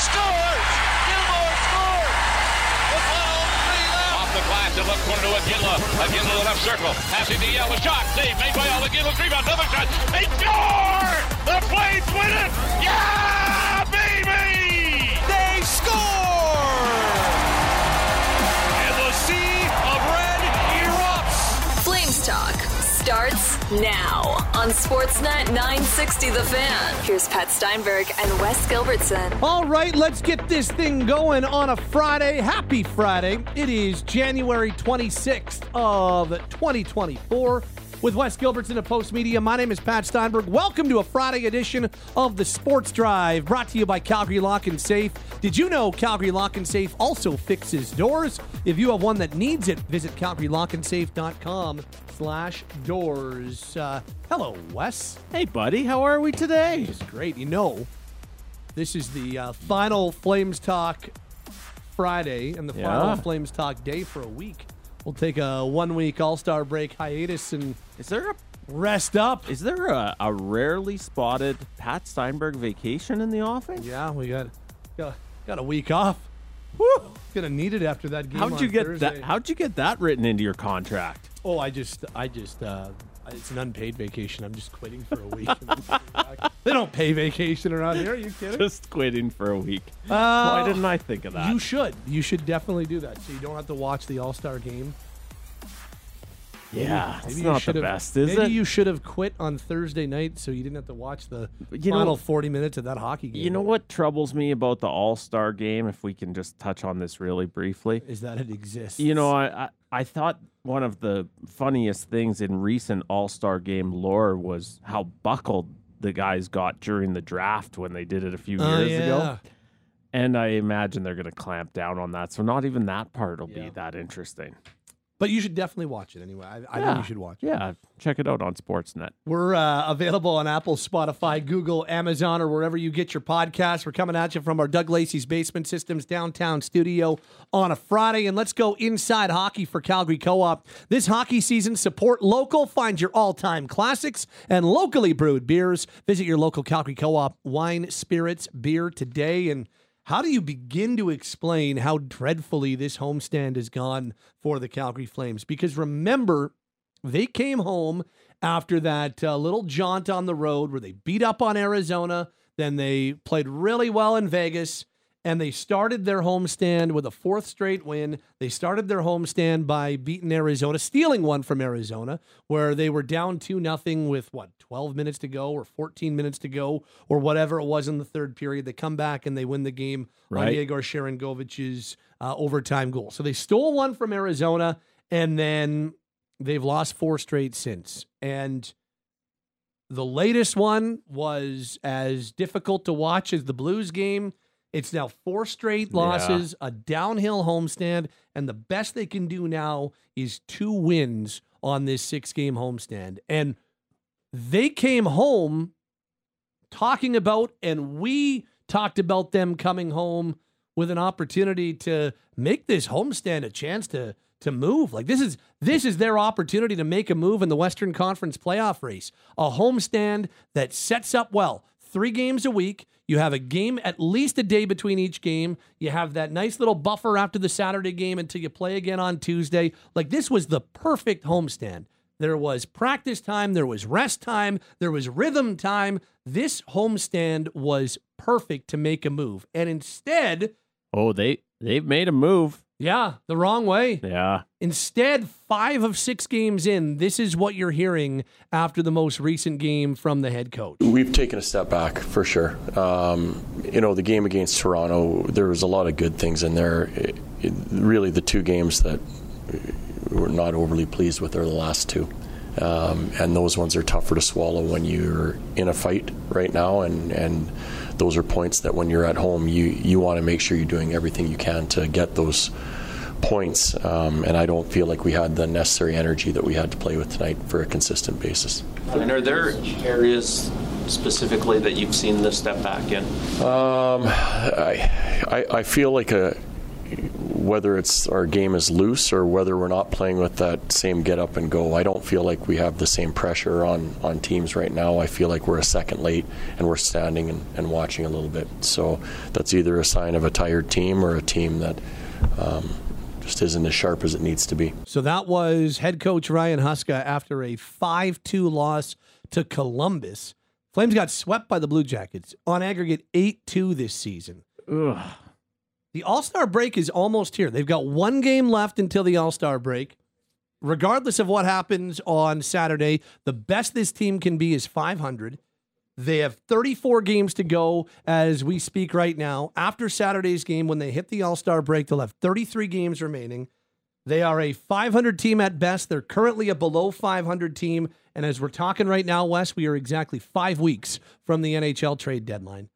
scores! Gilmore scores! With 12, left. Off the glass, the left corner to Iginla. Iginla the left circle. Passing to Yell. A shot. Save made by All. Iginla. Rebound. Another shot. They score! The Flames win it! Yeah, starts now on Sportsnet 960 The Fan. Here's Pat Steinberg and Wes Gilbertson. All right, let's get this thing going on a Friday. Happy Friday. It is January 26th of 2024. With Wes Gilbertson of Post Media, my name is Pat Steinberg. Welcome to a Friday edition of the Sports Drive, brought to you by Calgary Lock and Safe. Did you know Calgary Lock and Safe also fixes doors? If you have one that needs it, visit calgarylockandsafe.com slash doors. Uh, hello, Wes. Hey, buddy, how are we today? It's great. You know, this is the uh, final Flames Talk Friday and the Yeah. final Flames Talk day for a week. We'll take a one week All Star break hiatus and Is there a rest up. is there a, a rarely spotted Pat Steinberg vacation in the offing? Yeah, we got got, got a week off. Woo! Gonna need it after that game. How'd you get Thursday. that? How'd you get that written into your contract? Oh, I just, I just, uh, it's an unpaid vacation. I'm just quitting for a week. and then coming back. they don't pay vacation around here. Are you kidding? Just quitting for a week. Uh, Why didn't I think of that? You should. You should definitely do that, so you don't have to watch the All Star game. Yeah, it's you not the best, is it? maybe it? you should have quit on Thursday night, so you didn't have to watch the You know- final 40 minutes of that hockey game. you know what troubles me about the All Star game? If we can just touch on this really briefly, is that it exists? You know, I, I I thought one of the funniest things in recent All Star game lore was how buckled the guys got during the draft when they did it a few Oh, years yeah. ago. And I imagine they're going to clamp down on that. So not even that part will Yeah. be that interesting. But you should definitely watch it anyway. I, I think you should watch it. Yeah, check it out on Sportsnet. We're uh, available on Apple, Spotify, Google, Amazon, or wherever you get your podcasts. We're coming at you from our Doug Lacey's Basement Systems downtown studio on a Friday. And let's go inside hockey for Calgary Co op. This hockey season, support local. Find your all time classics and locally brewed beers. Visit your local Calgary Co op wine, spirits, beer today. And how do you begin to explain how dreadfully this homestand has gone for the Calgary Flames? Because remember, they came home after that uh, little jaunt on the road where they beat up on Arizona. Then they played really well in Vegas and they started their homestand with a fourth straight win. They started their homestand by beating Arizona, stealing one from Arizona, where they were down 2 nothing with what, 12 minutes to go or 14 minutes to go or whatever it was in the third period. They come back and they win the game on Right. Yegor Sharangovich's uh, overtime goal. So they stole one from Arizona and then they've lost four straight since. And the latest one was as difficult to watch as the Blues game. It's now four straight losses, a downhill homestand, and the best they can do now is two wins on this six game homestand. And they came home talking about, and we talked about them coming home with an opportunity to make this homestand a chance to to move. Like this is this is their opportunity to make a move in the Western Conference playoff race. A homestand that sets up well. Three games a week. You have a game at least a day between each game. You have that nice little buffer after the Saturday game until you play again on Tuesday. Like this was the perfect homestand. There was practice time, there was rest time, there was rhythm time. This homestand was perfect to make a move. And instead, Oh, they they've made a move. Yeah, the wrong way. Yeah. Instead, five of six games in, this is what you're hearing after the most recent game from the head coach. We've taken a step back for sure. Um, you know, the game against Toronto, there was a lot of good things in there. It, it, really, the two games that we're not overly pleased with are the last two. Um, and those ones are tougher to swallow when you're in a fight right now, and, and those are points that when you're at home, you, you want to make sure you're doing everything you can to get those points. Um, and I don't feel like we had the necessary energy that we had to play with tonight for a consistent basis. And are there areas specifically that you've seen this step back in? Um, I, I, I feel like a, whether it's our game is loose or whether we're not playing with that same get up and go. I don't feel like we have the same pressure on, on teams right now. I feel like we're a second late and we're standing and, and watching a little bit. So that's either a sign of a tired team or a team that um, just isn't as sharp as it needs to be. So that was head coach Ryan Huska after a 5 2 loss to Columbus. Flames got swept by the Blue Jackets on aggregate 8 2 this season. Ugh. The All Star break is almost here. They've got one game left until the All Star break. Regardless of what happens on Saturday, the best this team can be is 500. They have 34 games to go as we speak right now. After Saturday's game, when they hit the All Star break, they'll have 33 games remaining. They are a 500 team at best. They're currently a below 500 team. And as we're talking right now, Wes, we are exactly five weeks from the NHL trade deadline.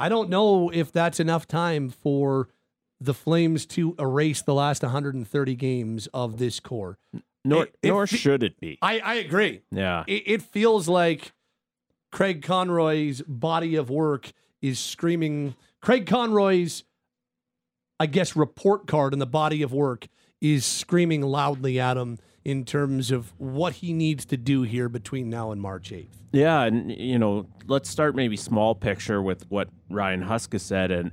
I don't know if that's enough time for the Flames to erase the last 130 games of this core. Nor, It- it nor fe- should it be. I, I agree. yeah. It, it feels like Craig Conroy's body of work is screaming. Craig Conroy's, I guess, report card in the body of work is screaming loudly at him in terms of what he needs to do here between now and March 8th. Yeah, and you know, let's start maybe small picture with what Ryan Huska said, and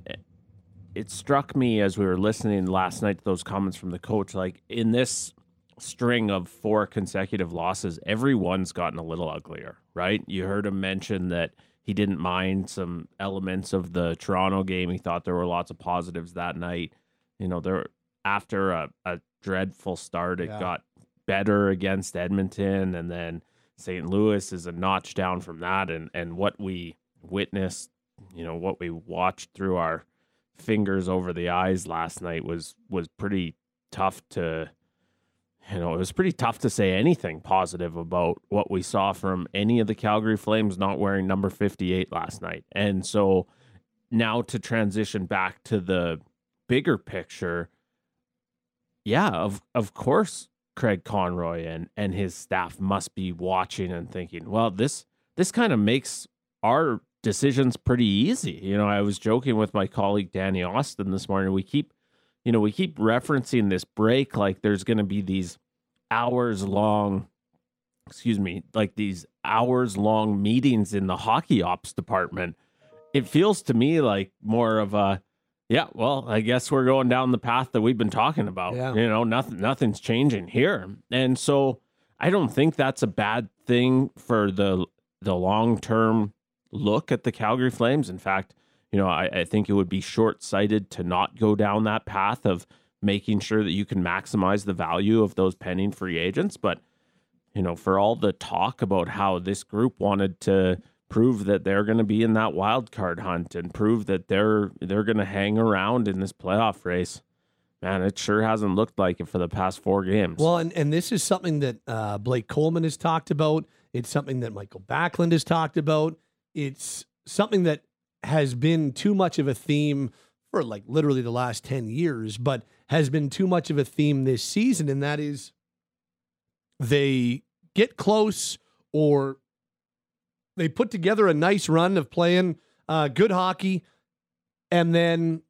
it struck me as we were listening last night to those comments from the coach. Like in this string of four consecutive losses, everyone's gotten a little uglier, right? You heard him mention that he didn't mind some elements of the Toronto game. He thought there were lots of positives that night. You know, there after a, a dreadful start, it Yeah. got better against Edmonton, and then St. Louis is a notch down from that, and and what we witnessed, you know, what we watched through our fingers over the eyes last night was was pretty tough to you know, it was pretty tough to say anything positive about what we saw from any of the Calgary Flames not wearing number 58 last night. And so now to transition back to the bigger picture, yeah, of of course Craig Conroy and and his staff must be watching and thinking, well, this this kind of makes our decisions pretty easy. You know, I was joking with my colleague Danny Austin this morning. We keep, you know, we keep referencing this break like there's going to be these hours long, excuse me, like these hours long meetings in the hockey ops department. It feels to me like more of a yeah, well, I guess we're going down the path that we've been talking about. Yeah. You know, nothing nothing's changing here. And so I don't think that's a bad thing for the the long term look at the Calgary Flames. In fact, you know, I, I think it would be short sighted to not go down that path of making sure that you can maximize the value of those pending free agents. But, you know, for all the talk about how this group wanted to prove that they're going to be in that wild card hunt and prove that they're they're going to hang around in this playoff race. Man, it sure hasn't looked like it for the past four games. Well, and, and this is something that uh, Blake Coleman has talked about. It's something that Michael Backlund has talked about. It's something that has been too much of a theme for like literally the last 10 years, but has been too much of a theme this season. And that is they get close or they put together a nice run of playing uh, good hockey. And then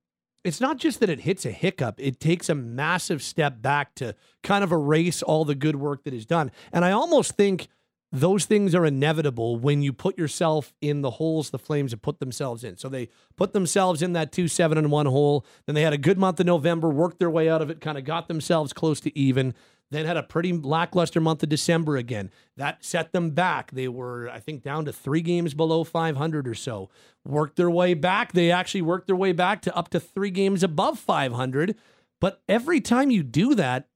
it's not just that it hits a hiccup, it takes a massive step back to kind of erase all the good work that is done. And I almost think those things are inevitable when you put yourself in the holes the Flames have put themselves in. So they put themselves in that 2 7 and 1 hole. Then they had a good month of November, worked their way out of it, kind of got themselves close to even. Then had a pretty lackluster month of December again. That set them back. They were, I think, down to three games below 500 or so. Worked their way back. They actually worked their way back to up to three games above 500. But every time you do that,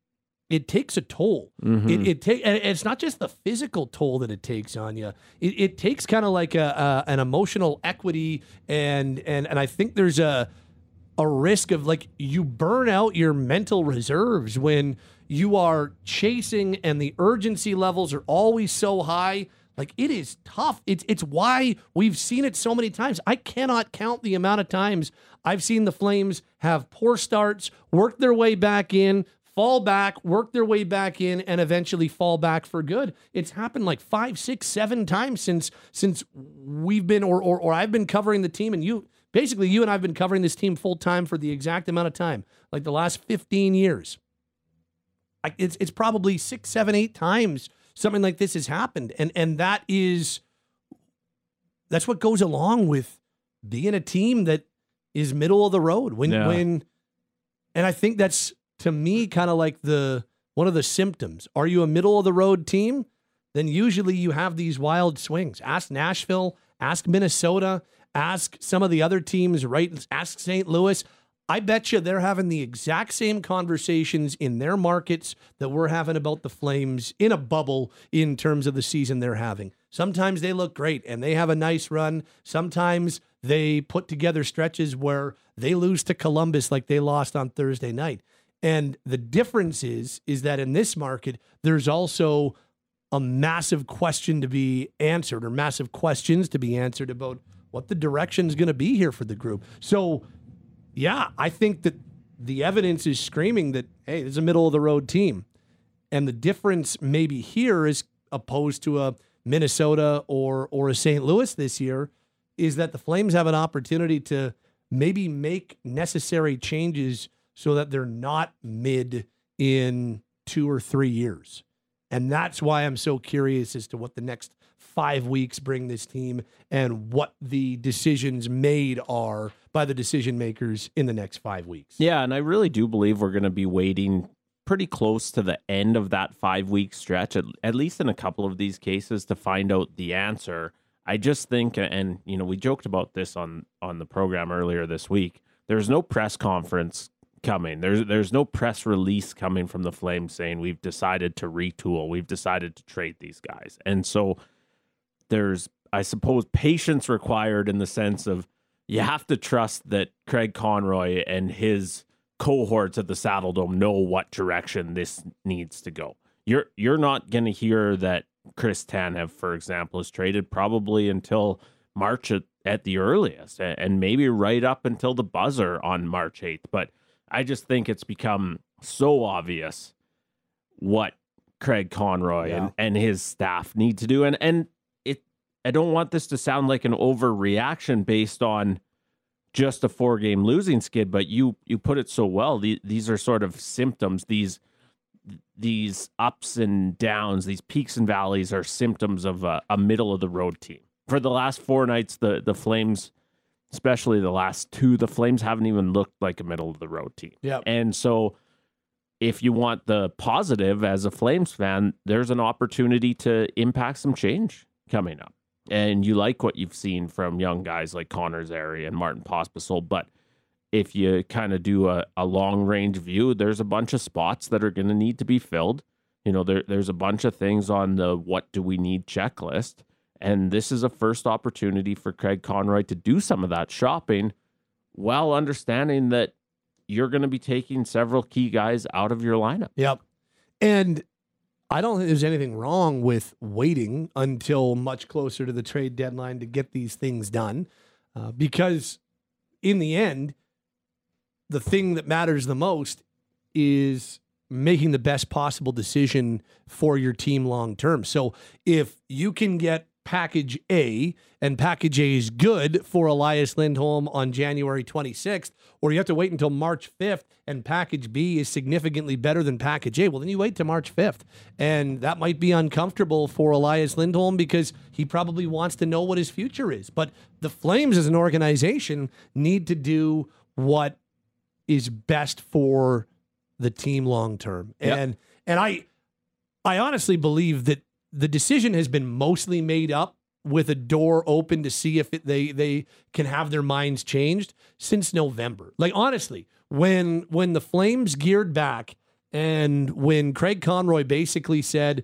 it takes a toll. Mm-hmm. It, it take, and it's not just the physical toll that it takes on you. It, it takes kind of like a, a an emotional equity, and and and I think there's a a risk of like you burn out your mental reserves when you are chasing and the urgency levels are always so high. Like it is tough. It's it's why we've seen it so many times. I cannot count the amount of times I've seen the Flames have poor starts, work their way back in, fall back, work their way back in, and eventually fall back for good. It's happened like five, six, seven times since since we've been or or, or I've been covering the team, and you basically you and I've been covering this team full time for the exact amount of time, like the last 15 years. I, it's it's probably six, seven, eight times something like this has happened, and and that is that's what goes along with being a team that is middle of the road when Yeah. when and I think that's to me kind of like the one of the symptoms. Are you a middle of the road team? Then usually you have these wild swings. Ask Nashville, ask Minnesota, ask some of the other teams, right? Ask St. Louis. I bet you they're having the exact same conversations in their markets that we're having about the Flames in a bubble in terms of the season they're having. Sometimes they look great and they have a nice run. Sometimes they put together stretches where they lose to Columbus like they lost on Thursday night. And the difference is is that in this market there's also a massive question to be answered or massive questions to be answered about what the direction is going to be here for the group. So yeah, I think that the evidence is screaming that hey, is a middle of the road team. And the difference maybe here is opposed to a Minnesota or or a St. Louis this year is that the Flames have an opportunity to maybe make necessary changes so that they're not mid in 2 or 3 years. And that's why I'm so curious as to what the next 5 weeks bring this team and what the decisions made are by the decision makers in the next 5 weeks. Yeah, and I really do believe we're going to be waiting pretty close to the end of that five week stretch, at, at least in a couple of these cases, to find out the answer. I just think, and you know, we joked about this on on the program earlier this week. There's no press conference coming. There's there's no press release coming from the Flames saying we've decided to retool, we've decided to trade these guys, and so there's, I suppose, patience required in the sense of you have to trust that Craig Conroy and his cohorts at the Saddle Dome know what direction this needs to go. You're you're not going to hear that Chris Tanev, for example, is traded probably until March at, at the earliest, and maybe right up until the buzzer on March 8th. But I just think it's become so obvious what Craig Conroy Yeah. and, and his staff need to do. And and I don't want this to sound like an overreaction based on just a four game losing skid, but you you put it so well. The, these are sort of symptoms. These these ups and downs, these peaks and valleys, are symptoms of a, a middle of the road team. For the last four nights, the the Flames, especially the last two, the Flames haven't even looked like a middle of the road team. Yeah. And so, if you want the positive as a Flames fan, there's an opportunity to impact some change coming up. And you like what you've seen from young guys like Connor Zary and Martin Pospisil. But if you kind of do a, a long range view, there's a bunch of spots that are going to need to be filled. You know, there, there's a bunch of things on the what do we need checklist. And this is a first opportunity for Craig Conroy to do some of that shopping while understanding that you're going to be taking several key guys out of your lineup. Yep. And I don't think there's anything wrong with waiting until much closer to the trade deadline to get these things done. Uh, because in the end, the thing that matters the most is making the best possible decision for your team long term. So if you can get package A and package A is good for Elias Lindholm on January 26th, or you have to wait until March 5th and package B is significantly better than package A, well, then you wait to March 5th. And that might be uncomfortable for Elias Lindholm because he probably wants to know what his future is. But the Flames as an organization need to do what is best for the team long term. Yep. And and I I honestly believe that the decision has been mostly made up with a door open to see if it, they they can have their minds changed since November. Like honestly, when when the Flames geared back and when Craig Conroy basically said,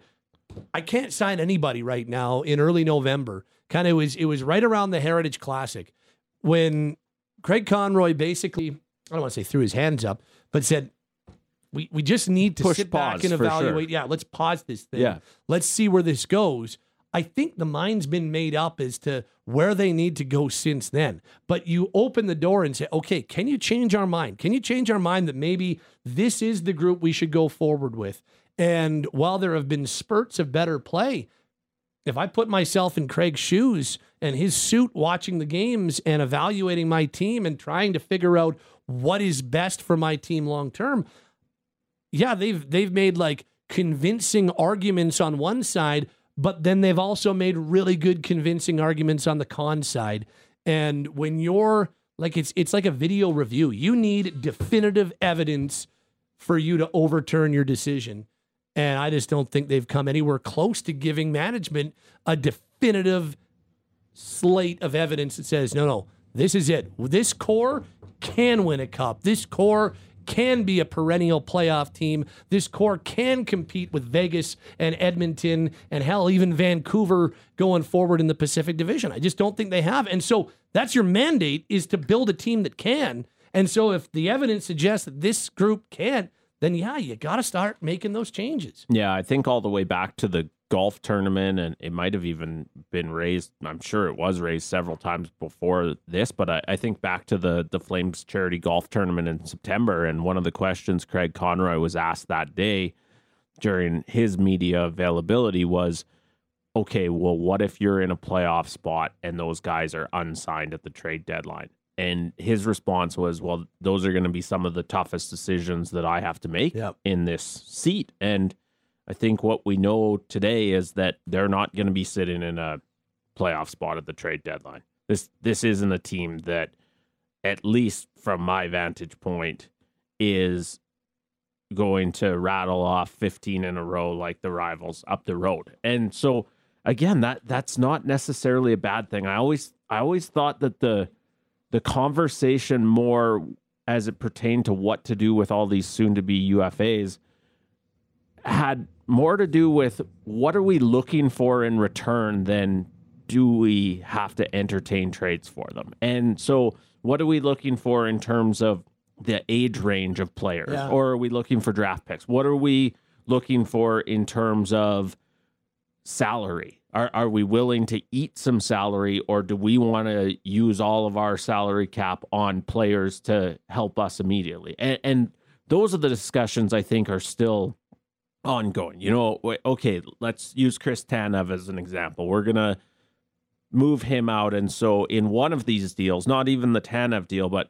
"I can't sign anybody right now" in early November, kind of was it was right around the Heritage Classic when Craig Conroy basically I don't want to say threw his hands up, but said. We, we just need to Push sit back and for sure. evaluate. Yeah, let's pause this thing. Yeah. Let's see where this goes. I think the mind's been made up as to where they need to go since then. But you open the door and say, okay, can you change our mind? Can you change our mind that maybe this is the group we should go forward with? And while there have been spurts of better play, if I put myself in Craig's shoes and his suit watching the games and evaluating my team and trying to figure out what is best for my team long term, yeah, they've they've made like convincing arguments on one side, but then they've also made really good convincing arguments on the con side. And when you're like it's it's like a video review. You need definitive evidence for you to overturn your decision. And I just don't think they've come anywhere close to giving management a definitive slate of evidence that says, no, no, this is it. This core can win a cup. This core can be a perennial playoff team. This core can compete with Vegas and Edmonton and hell, even Vancouver going forward in the Pacific Division. I just don't think they have. And so that's your mandate is to build a team that can. And so if the evidence suggests that this group can't, then yeah, you got to start making those changes. Yeah, I think all the way back to the golf tournament, and it might have even been raised. I'm sure it was raised several times before this, but I, I, think back to the the Flames charity golf tournament in September, and one of the questions Craig Conroy was asked that day during his media availability was, "Okay, well, what if you're in a playoff spot and those guys are unsigned at the trade deadline?" And his response was, "Well, those are going to be some of the toughest decisions that I have to make yep. in this seat." And I think what we know today is that they're not going to be sitting in a playoff spot at the trade deadline. This this isn't a team that, at least from my vantage point, is going to rattle off 15 in a row like the rivals up the road. And so again, that that's not necessarily a bad thing. I always I always thought that the the conversation more as it pertained to what to do with all these soon to be UFAs had more to do with what are we looking for in return than do we have to entertain trades for them. And so what are we looking for in terms of the age range of players yeah. or are we looking for draft picks? What are we looking for in terms of salary? Are, are we willing to eat some salary or do we want to use all of our salary cap on players to help us immediately? And, and those are the discussions I think are still ongoing. You know, okay, let's use Chris Tanev as an example. We're going to move him out. And so in one of these deals, not even the Tanev deal, but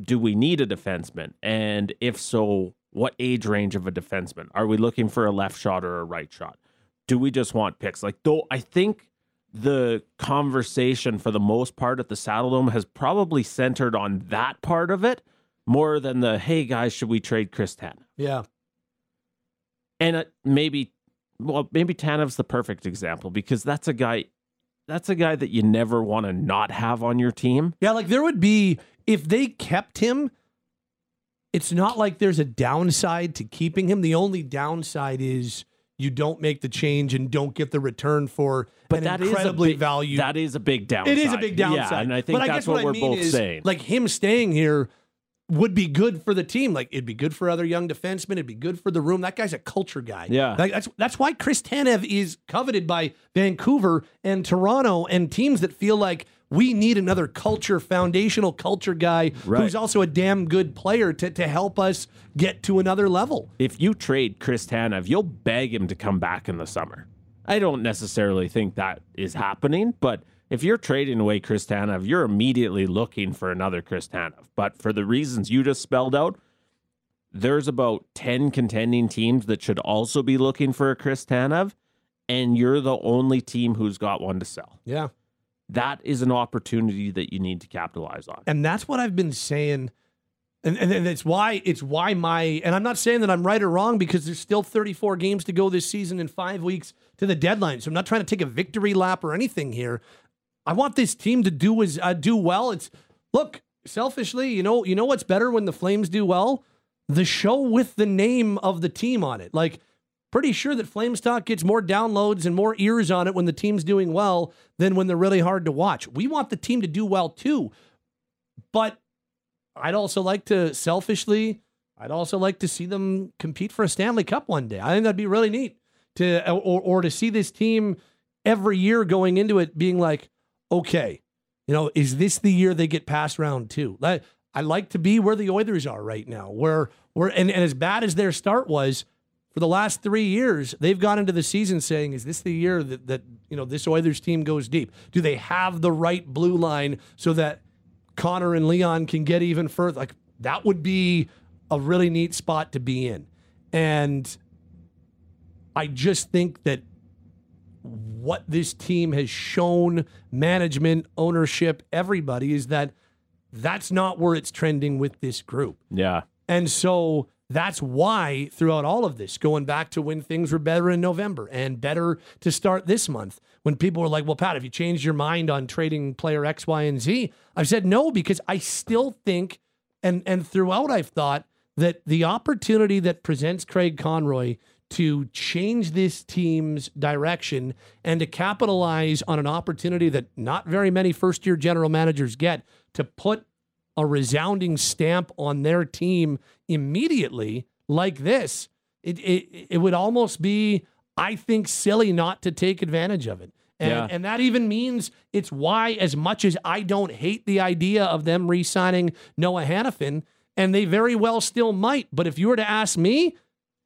do we need a defenseman? And if so, what age range of a defenseman? Are we looking for a left shot or a right shot? Do we just want picks? Like, though, I think the conversation for the most part at the Saddledome has probably centered on that part of it more than the, hey, guys, should we trade Chris Tanev? Yeah and uh, maybe well maybe Tanev's the perfect example because that's a guy that's a guy that you never want to not have on your team. Yeah, like there would be if they kept him it's not like there's a downside to keeping him. The only downside is you don't make the change and don't get the return for but an that incredibly is big, valued. That is a big downside. It is a big downside. Yeah, and I think but that's I what, what, we're both is, saying. Like him staying here would be good for the team. Like it'd be good for other young defensemen. It'd be good for the room. That guy's a culture guy. Yeah, like, that's that's why Chris Tanev is coveted by Vancouver and Toronto and teams that feel like we need another culture, foundational culture guy right. who's also a damn good player to to help us get to another level. If you trade Chris Tanev, you'll beg him to come back in the summer. I don't necessarily think that is happening, but if you're trading away Chris Tanev, you're immediately looking for another Chris Tanev. But for the reasons you just spelled out, there's about 10 contending teams that should also be looking for a Chris Tanev, and you're the only team who's got one to sell. Yeah. That is an opportunity that you need to capitalize on. And that's what I've been saying. And, and, and it's why it's why my and I'm not saying that I'm right or wrong because there's still 34 games to go this season in five weeks to the deadline. So I'm not trying to take a victory lap or anything here. I want this team to do is uh, do well. It's look selfishly, you know, you know what's better when the Flames do well? The show with the name of the team on it. Like, pretty sure that Flames Talk gets more downloads and more ears on it when the team's doing well than when they're really hard to watch. We want the team to do well too, but I'd also like to selfishly, I'd also like to see them compete for a Stanley Cup one day. I think that'd be really neat to or or to see this team every year going into it being like okay, you know, is this the year they get past round two? I like to be where the Oilers are right now, where where and, and as bad as their start was, for the last three years, they've gone into the season saying, "Is this the year that, that you know this Oilers team goes deep? Do they have the right blue line so that Connor and Leon can get even further? Like that would be a really neat spot to be in." And I just think that what this team has shown, management, ownership, everybody, is that that's not where it's trending with this group. Yeah. And so that's why throughout all of this, going back to when things were better in November and better to start this month, when people were like, well, Pat, have you changed your mind on trading player X, Y, and Z? I've said no because I still think, and, and throughout I've thought that the opportunity that presents Craig Conroy to change this team's direction and to capitalize on an opportunity that not very many first year general managers get to put a resounding stamp on their team immediately like this, it, it, it would almost be, I think, silly not to take advantage of it. And, Yeah. and that even means it's why, as much as I don't hate the idea of them re signing Noah Hanifin, and they very well still might, but if you were to ask me,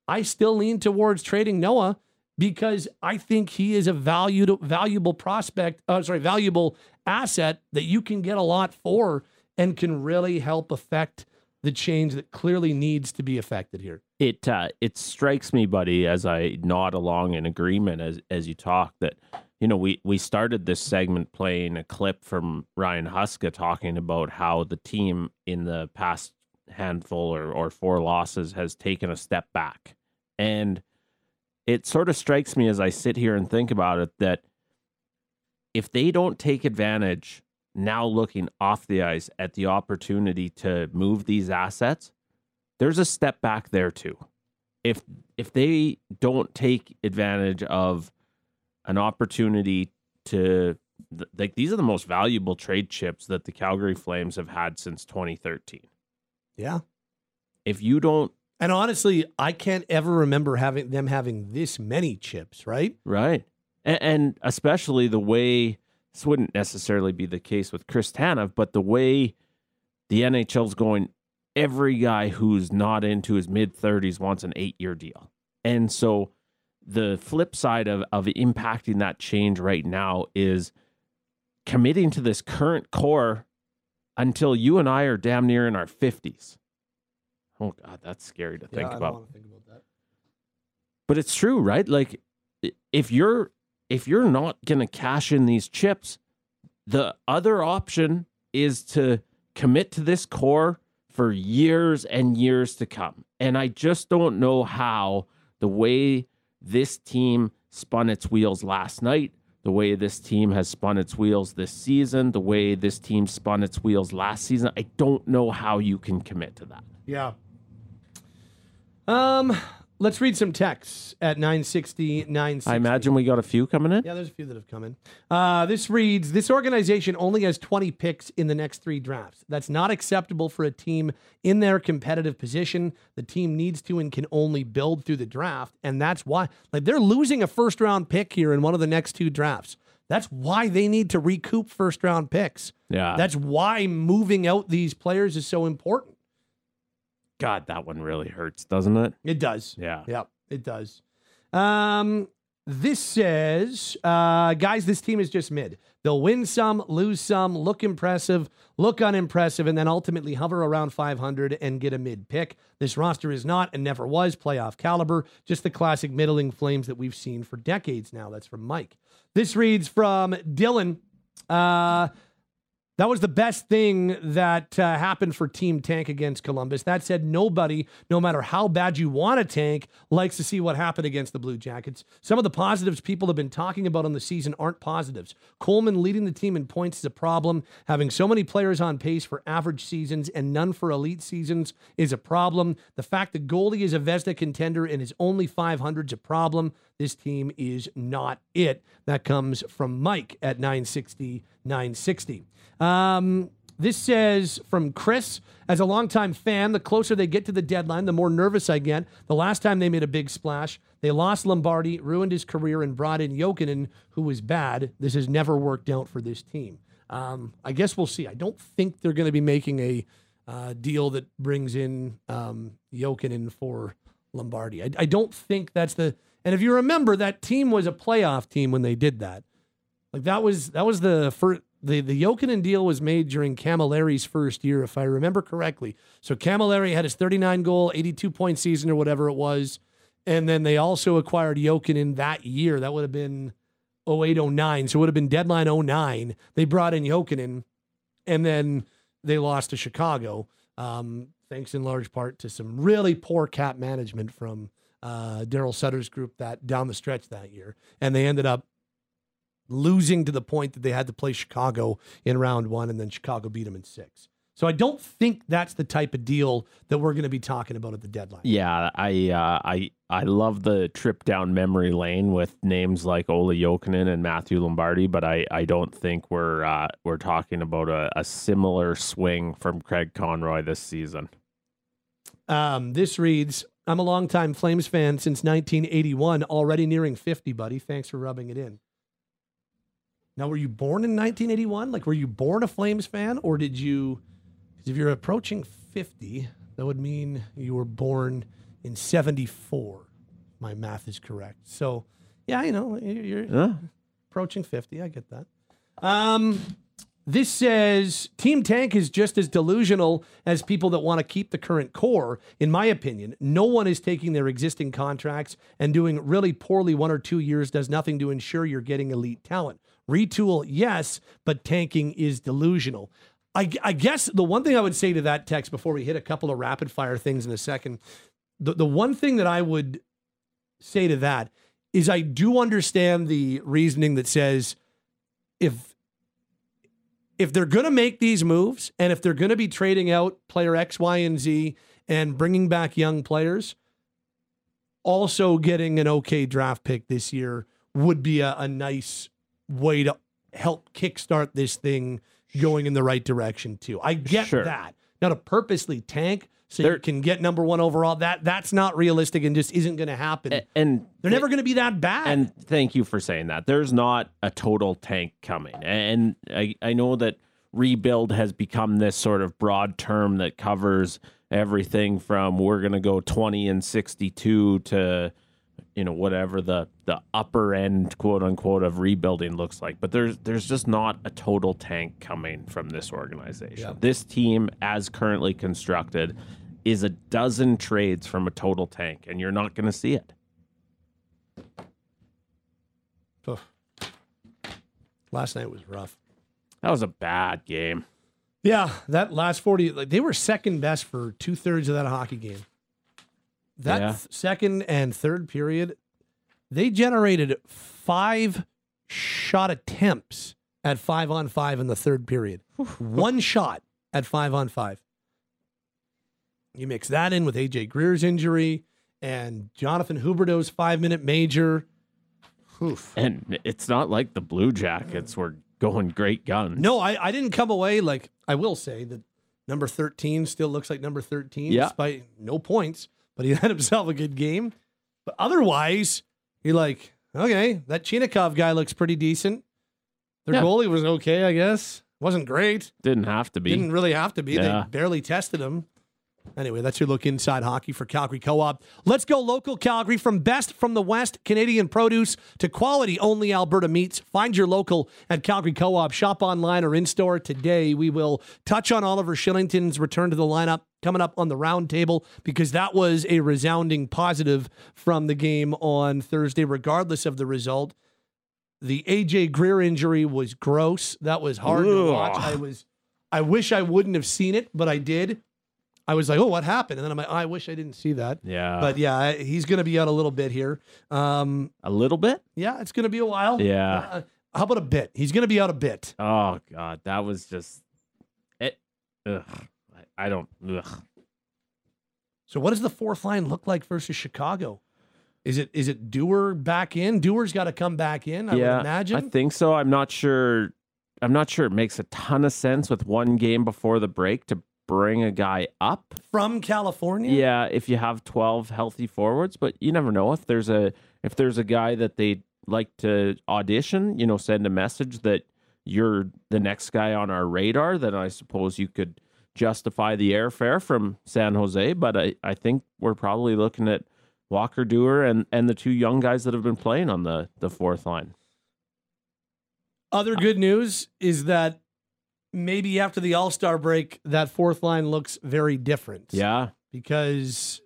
I still lean towards trading Noah because I think he is a valued, valuable prospect, uh, sorry, valuable asset that you can get a lot for and can really help affect the change that clearly needs to be affected here. it uh, it strikes me, buddy, as I nod along in agreement as as you talk that you know we we started this segment playing a clip from Ryan Huska talking about how the team in the past handful or or four losses has taken a step back, and it sort of strikes me as I sit here and think about it that if they don't take advantage now looking off the ice at the opportunity to move these assets there's a step back there too. If if they don't take advantage of an opportunity to like these are the most valuable trade chips that the Calgary Flames have had since 2013. Yeah. If you don't And honestly, I can't ever remember having them having this many chips, right? right, and, and especially the way this wouldn't necessarily be the case with Chris Tanev, but the way the NHL's going, every guy who's not into his mid 30s wants an eight year deal. And so the flip side of, of impacting that change right now is committing to this current core until you and I are damn near in our 50s. Oh, God, that's scary to think about Don't think about that. but it's true right like if you're if you're not going to cash in these chips the other option is to commit to this core for years and years to come and i just don't know how the way this team spun its wheels last night the way this team has spun its wheels this season the way this team spun its wheels last season i don't know how you can commit to that Yeah. Um, let's read some texts at 960, 960. i imagine we got a few coming in Yeah, there's a few that have come in. Uh, this reads This organization only has 20 picks in the next three drafts. That's not acceptable for a team in their competitive position. The team needs to and can only build through the draft. And that's why, like, they're losing a first round pick here in one of the next two drafts. That's why they need to recoup first round picks. yeah That's why moving out these players is so important. God, that one really hurts, doesn't it? It does. Yeah. Yep, it does. Um, this says, uh, guys, this team is just mid. They'll win some, lose some, look impressive, look unimpressive, and then ultimately hover around 500 and get a mid pick. This roster is not and never was playoff caliber, just the classic middling flames that we've seen for decades now. That's from Mike. This reads from Dylan. Uh, that was the best thing that uh, happened for Team Tank against Columbus. That said, nobody, no matter how bad you want to tank, likes to see what happened against the Blue Jackets. Some of the positives people have been talking about on the season aren't positives. Coleman leading the team in points is a problem. Having so many players on pace for average seasons and none for elite seasons is a problem. The fact that goalie is a Vezina contender and is only 500 is a problem. This team is not it. That comes from Mike at 960, 960. Um, this says from Chris, as a longtime fan, the closer they get to the deadline, the more nervous I get. The last time they made a big splash, they lost Lombardi, ruined his career, and brought in Jokinen, who was bad. This has never worked out for this team. Um, I guess we'll see. I don't think they're going to be making a uh, deal that brings in um, Jokinen for Lombardi. I, I don't think that's the. And if you remember, that team was a playoff team when they did that. Like that was that was the first. The the Jokinen deal was made during Cammalleri's first year, if I remember correctly. So Cammalleri had his 39 goal, 82 point season or whatever it was, and then they also acquired Jokinen that year. That would have been 08, 09. So it would have been deadline 09. They brought in Jokinen, and then they lost to Chicago, um, thanks in large part to some really poor cap management from uh, Daryl Sutter's group that down the stretch that year, and they ended up losing to the point that they had to play Chicago in round one, and then Chicago beat them in six. So I don't think that's the type of deal that we're going to be talking about at the deadline. Yeah, I uh, I I love the trip down memory lane with names like Olli Jokinen and Matthew Lombardi, but I, I don't think we're uh, we're talking about a, a similar swing from Craig Conroy this season. Um, this reads, "I'm a longtime Flames fan since 1981, already nearing 50, buddy. Thanks for rubbing it in." Now, were you born in 1981? Like, were you born a Flames fan, or did you? Because if you're approaching 50, that would mean you were born in 74. My math is correct. So, yeah, you know, you're Huh? approaching 50. I get that. Um, this says Team Tank is just as delusional as people that want to keep the current core. In my opinion, no one is taking their existing contracts and doing really poorly one or two years does nothing to ensure you're getting elite talent. Retool, yes, but tanking is delusional. I, I guess the one thing I would say to that text before we hit a couple of rapid fire things in a second, the, the one thing that I would say to that is I do understand the reasoning that says if if they're going to make these moves and if they're going to be trading out player X, Y, and Z and bringing back young players, also getting an okay draft pick this year would be a, a nice way to help kickstart this thing going in the right direction too. I get Sure. that. Now to purposely tank so They're- you can get number one overall, that that's not realistic and just isn't going to happen. A- And They're never going to be that bad. And thank you for saying that. There's not a total tank coming. And I, I know that rebuild has become this sort of broad term that covers everything from we're going to go 20 and 62 to you know whatever the the upper end quote unquote of rebuilding looks like but there's there's just not a total tank coming from this organization this team as currently constructed is a dozen trades from a total tank and you're not going to see it Oof. Last night was rough. That was a bad game. Yeah, that last 40, like they were second best for two thirds of that hockey game. That Yeah. second and third period, they generated five shot attempts at five on five in the third period. One shot at five on five. You mix that in with AJ Greer's injury and Jonathan Huberdeau's five minute major. Oof. And it's not like the Blue Jackets were going great guns. No, I, I didn't come away like I will say that number 13 still looks like number 13 Yeah. despite no points, but he had himself a good game. But otherwise, you're like, okay, that Chinakhov guy looks pretty decent. Their Yeah. goalie was okay, I guess. Wasn't great. Didn't have to be. Didn't really have to be. Yeah. They barely tested him. Anyway, that's your look inside hockey for Calgary Co op. Let's go local Calgary from best from the West, Canadian produce to quality only Alberta meats. Find your local at Calgary Co op. Shop online or in store today. We will touch on Oliver Kylington's return to the lineup coming up on the roundtable because that was a resounding positive from the game on Thursday, regardless of the result. The AJ Greer injury was gross. That was hard to watch. I was I wish I wouldn't have seen it, but I did. I was like, "Oh, what happened?" And then I'm like, "I wish I didn't see that." Yeah. But yeah, he's going to be out a little bit here. Um, a little bit? yeah, it's going to be a while. Yeah. Uh, how about a bit? He's going to be out a bit. Oh god, that was just it. Ugh. I, I don't. Ugh. So, what does the fourth line look like versus Chicago? Is it is it Duehr back in? Duehr's got to come back in. I yeah, would imagine. I think so. I'm not sure. I'm not sure it makes a ton of sense with one game before the break to bring a guy up. From California. Yeah, if you have 12 healthy forwards, but you never know if there's a if there's a guy that they like to audition, you know, send a message that you're the next guy on our radar, then I suppose you could justify the airfare from San Jose, but I I think we're probably looking at Walker Duehr and and the two young guys that have been playing on the the fourth line. Other good news is that maybe after the All Star break, that fourth line looks very different. Yeah, because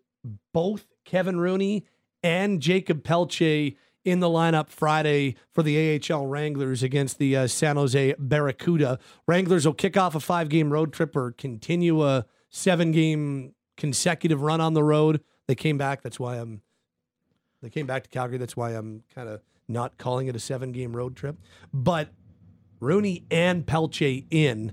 both Kevin Rooney and Jakob Pelletier in the lineup Friday for the AHL Wranglers against the uh, San Jose Barracuda. Wranglers will kick off a five game road trip or continue a seven game consecutive run on the road. They came back. That's why I'm. They came back to Calgary. That's why I'm kind of not calling it a seven game road trip. But Rooney and Pelletier in.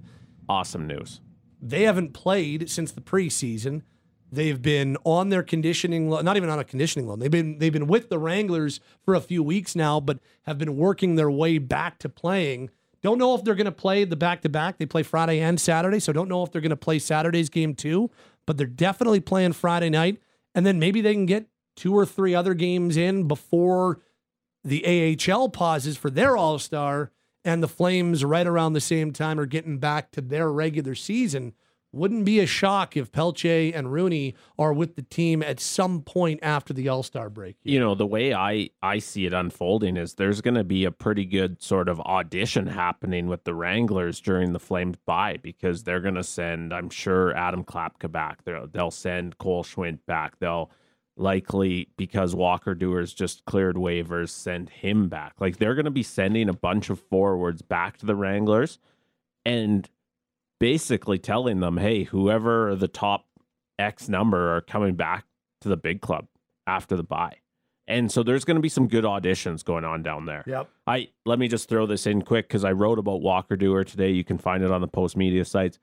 Awesome news. They haven't played since the preseason. They've been on their conditioning, not even on a conditioning loan. They've been they've been with the Wranglers for a few weeks now, but have been working their way back to playing. Don't know if they're going to play the back to back. They play Friday and Saturday, so don't know if they're going to play Saturday's game too. But they're definitely playing Friday night, and then maybe they can get two or three other games in before the AHL pauses for their All Star, and the Flames right around the same time are getting back to their regular season wouldn't be a shock if Pelletier and Rooney are with the team at some point after the All Star break. You know, the way I, I see it unfolding is there's going to be a pretty good sort of audition happening with the Wranglers during the Flames bye because they're going to send, I'm sure, Adam Klapka back. They'll, they'll send Cole Schwindt back. They'll likely, because Walker Duehr's just cleared waivers, send him back. Like they're going to be sending a bunch of forwards back to the Wranglers. And basically telling them, hey, whoever the top X number are coming back to the big club after the bye. And so there's going to be some good auditions going on down there. Yep. I let me just throw this in quick because I wrote about Walker Duehr today. You can find it on the post media sites.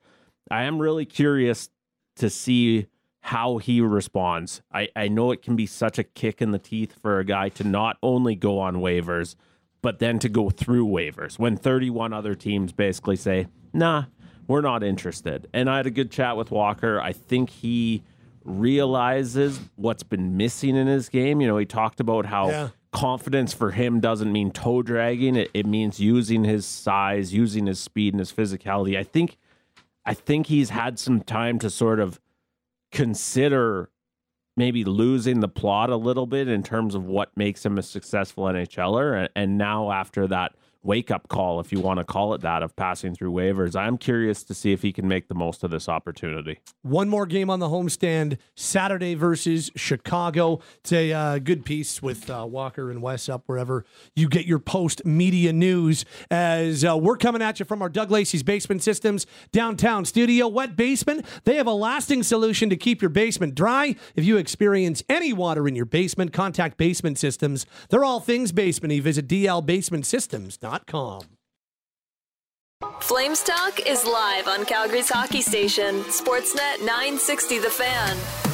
I am really curious to see how he responds. I, I know it can be such a kick in the teeth for a guy to not only go on waivers, but then to go through waivers when 31 other teams basically say, nah, we're not interested. And I had a good chat with Walker. I think he realizes what's been missing in his game. You know, he talked about how yeah. confidence for him doesn't mean toe dragging. It, it means using his size, using his speed and his physicality. I think I think he's had some time to sort of consider maybe losing the plot a little bit in terms of what makes him a successful NHLer. And now after that wake up call, if you want to call it that, of passing through waivers. I'm curious to see if he can make the most of this opportunity. One more game on the homestand Saturday versus Chicago. It's a uh, good piece with uh, Walker and Wes up wherever you get your post media news. As uh, we're coming at you from our Doug Lacey's Basement Systems downtown studio, wet basement. They have a lasting solution to keep your basement dry. If you experience any water in your basement, contact Basement Systems. They're all things basement. You Visit dlbasementsystems.com. Flames Talk is live on Calgary's hockey station, Sportsnet 960 The Fan.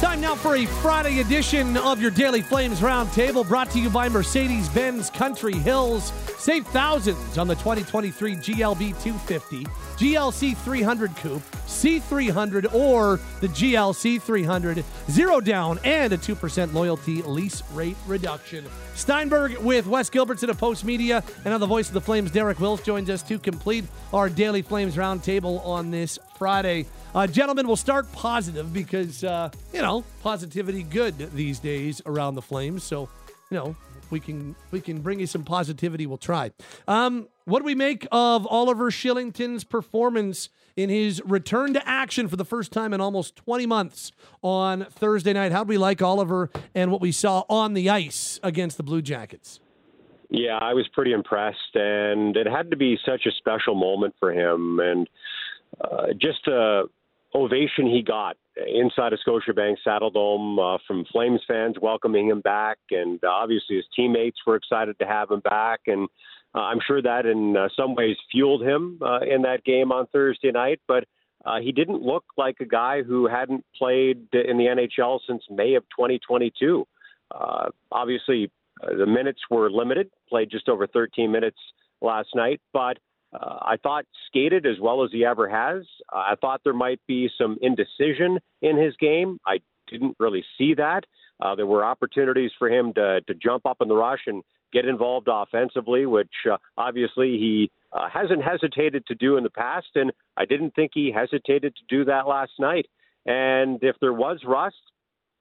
Time now for a Friday edition of your Daily Flames Roundtable brought to you by Mercedes Benz Country Hills. Save thousands on the 2023 GLB 250, GLC 300 Coupe, C300, or the GLC 300. Zero down and a 2% loyalty lease rate reduction. Steinberg with Wes Gilbertson of Post Media and on the voice of the Flames, Derek Wills joins us to complete our Daily Flames Roundtable on this Friday. Uh, gentlemen, we'll start positive because, uh, you know, positivity good these days around the Flames. So, you know, we can we can bring you some positivity. We'll try. Um, what do we make of Oliver Kylington's performance in his return to action for the first time in almost 20 months on Thursday night? How do we like Oliver and what we saw on the ice against the Blue Jackets? Yeah, I was pretty impressed, and it had to be such a special moment for him, and uh, just a ovation he got inside of Scotiabank Saddledome uh, from Flames fans welcoming him back, and obviously his teammates were excited to have him back, and uh, I'm sure that in uh, some ways fueled him uh, in that game on Thursday night. But uh, he didn't look like a guy who hadn't played in the NHL since May of 2022. Uh, obviously, uh, the minutes were limited. Played just over 13 minutes last night, but uh, I thought skated as well as he ever has. Uh, I thought there might be some indecision in his game. I didn't really see that. Uh, there were opportunities for him to to jump up in the rush and get involved offensively, which uh, obviously he uh, hasn't hesitated to do in the past, and I didn't think he hesitated to do that last night. And if there was rust,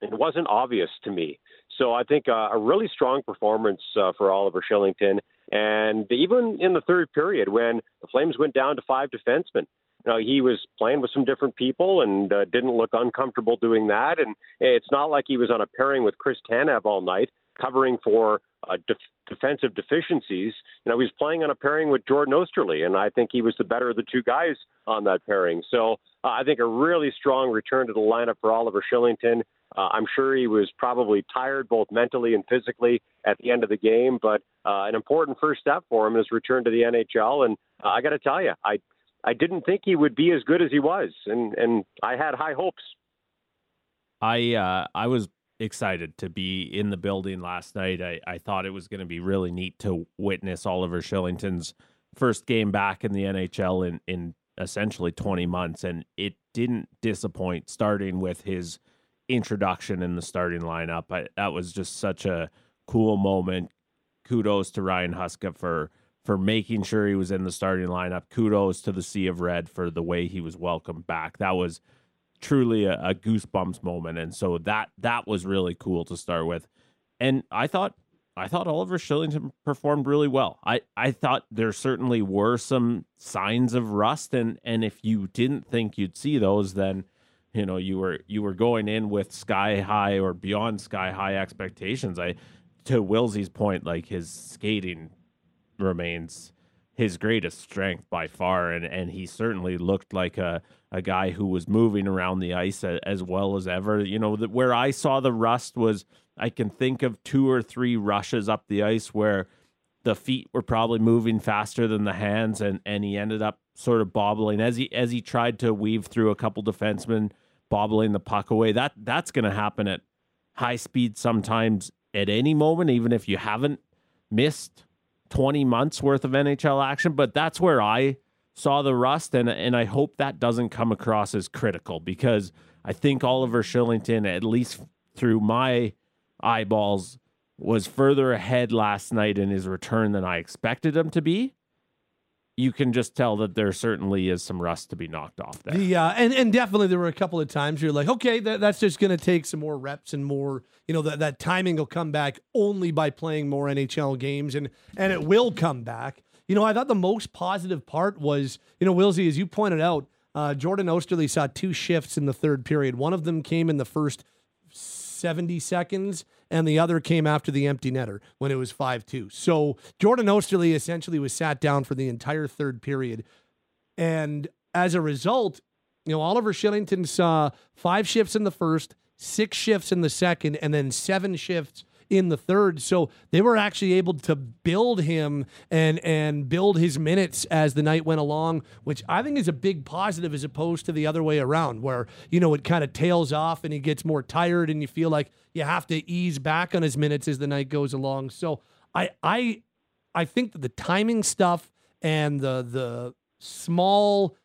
It wasn't obvious to me. So I think uh, a really strong performance for Oliver Kylington. And even in the third period, when the Flames went down to five defensemen, you know, he was playing with some different people and uh, didn't look uncomfortable doing that. And it's not like he was on a pairing with Chris Tanev all night, covering for uh, def- defensive deficiencies. You know, he was playing on a pairing with Jordan Oesterle, and I think he was the better of the two guys on that pairing. So uh, I think a really strong return to the lineup for Oliver Kylington. Uh, I'm sure he was probably tired both mentally and physically at the end of the game, but uh, an important first step for him is return to the NHL. And uh, I got to tell you, I I didn't think he would be as good as he was, and and I had high hopes. I uh, I was excited to be in the building last night. I, I thought it was going to be really neat to witness Oliver Kylington's first game back in the NHL in, in essentially 20 months. And it didn't disappoint starting with his introduction in the starting lineup. I, that was just such a cool moment. Kudos to Ryan Huska for for making sure he was in the starting lineup. Kudos to the Sea of Red for the way he was welcomed back. That was truly a, a goosebumps moment, and so that that was really cool to start with. And I thought I thought Oliver Kylington performed really well. I, I thought there certainly were some signs of rust, and and if you didn't think you'd see those, then you know you were you were going in with sky high or beyond sky high expectations. I to Wilsey's point, like his skating remains his greatest strength by far, and and he certainly looked like a a guy who was moving around the ice a, as well as ever. You know, the, where I saw the rust was I can think of two or three rushes up the ice where the feet were probably moving faster than the hands, and and he ended up sort of bobbling as he as he tried to weave through a couple defensemen, bobbling the puck away. That that's going to happen at high speed sometimes at any moment, even if you haven't missed 20 months worth of NHL action, but that's where I saw the rust and and I hope that doesn't come across as critical because I think Oliver Kylington, at least through my eyeballs was further ahead last night in his return than I expected him to be. You can just tell that there certainly is some rust to be knocked off there. The uh, and and definitely there were a couple of times you're like, okay, that, that's just going to take some more reps and more, you know, that that timing will come back only by playing more NHL games, and and it will come back. You know, I thought the most positive part was, you know, Wilsey, as you pointed out, uh, Jordan Oesterle saw two shifts in the third period. One of them came in the first 70 seconds, and the other came after the empty netter when it was 5 2. So Jordan Oesterle essentially was sat down for the entire third period. And as a result, you know, Oliver Kylington saw five shifts in the first, six shifts in the second, and then seven shifts in the third. So they were actually able to build him and and build his minutes as the night went along, which I think is a big positive as opposed to the other way around, where you know it kind of tails off and he gets more tired and you feel like you have to ease back on his minutes as the night goes along. So I I I think that the timing stuff and the the small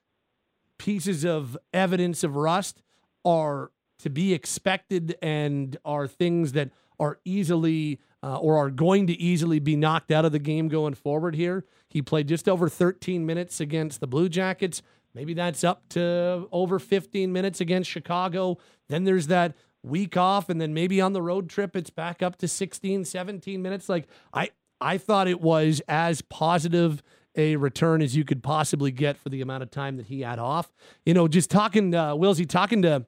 pieces of evidence of rust are to be expected and are things that are easily uh, or are going to easily be knocked out of the game going forward here. He played just over 13 minutes against the Blue Jackets. Maybe that's up to over 15 minutes against Chicago. Then there's that week off and then maybe on the road trip it's back up to 16 17 minutes like I I thought it was as positive a return as you could possibly get for the amount of time that he had off. You know, just talking uh Willsy talking to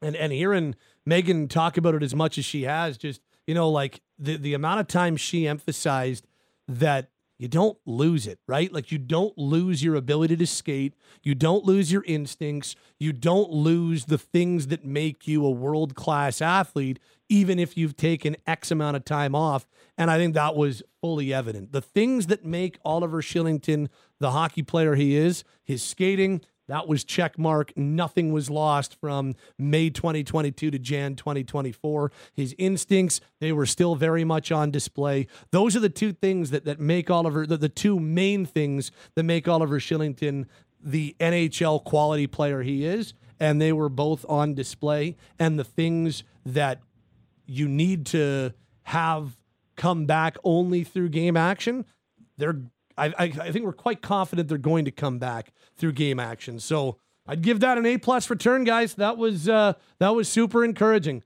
and and hearing Megan talk about it as much as she has, just you know, like the the amount of time she emphasized that you don't lose it, right? Like you don't lose your ability to skate, you don't lose your instincts, you don't lose the things that make you a world class athlete, even if you've taken X amount of time off. And I think that was fully evident. The things that make Oliver Kylington the hockey player he is, his skating, that was check mark. Nothing was lost from May 2022 to Jan 2024. His instincts, they were still very much on display. Those are the two things that, that make Oliver, the, the two main things that make Oliver Kylington the NHL quality player he is. And they were both on display. And the things that you need to have come back only through game action, they're I, I, I think we're quite confident they're going to come back through game action. So I'd give that an A plus return, guys. That was uh, that was super encouraging.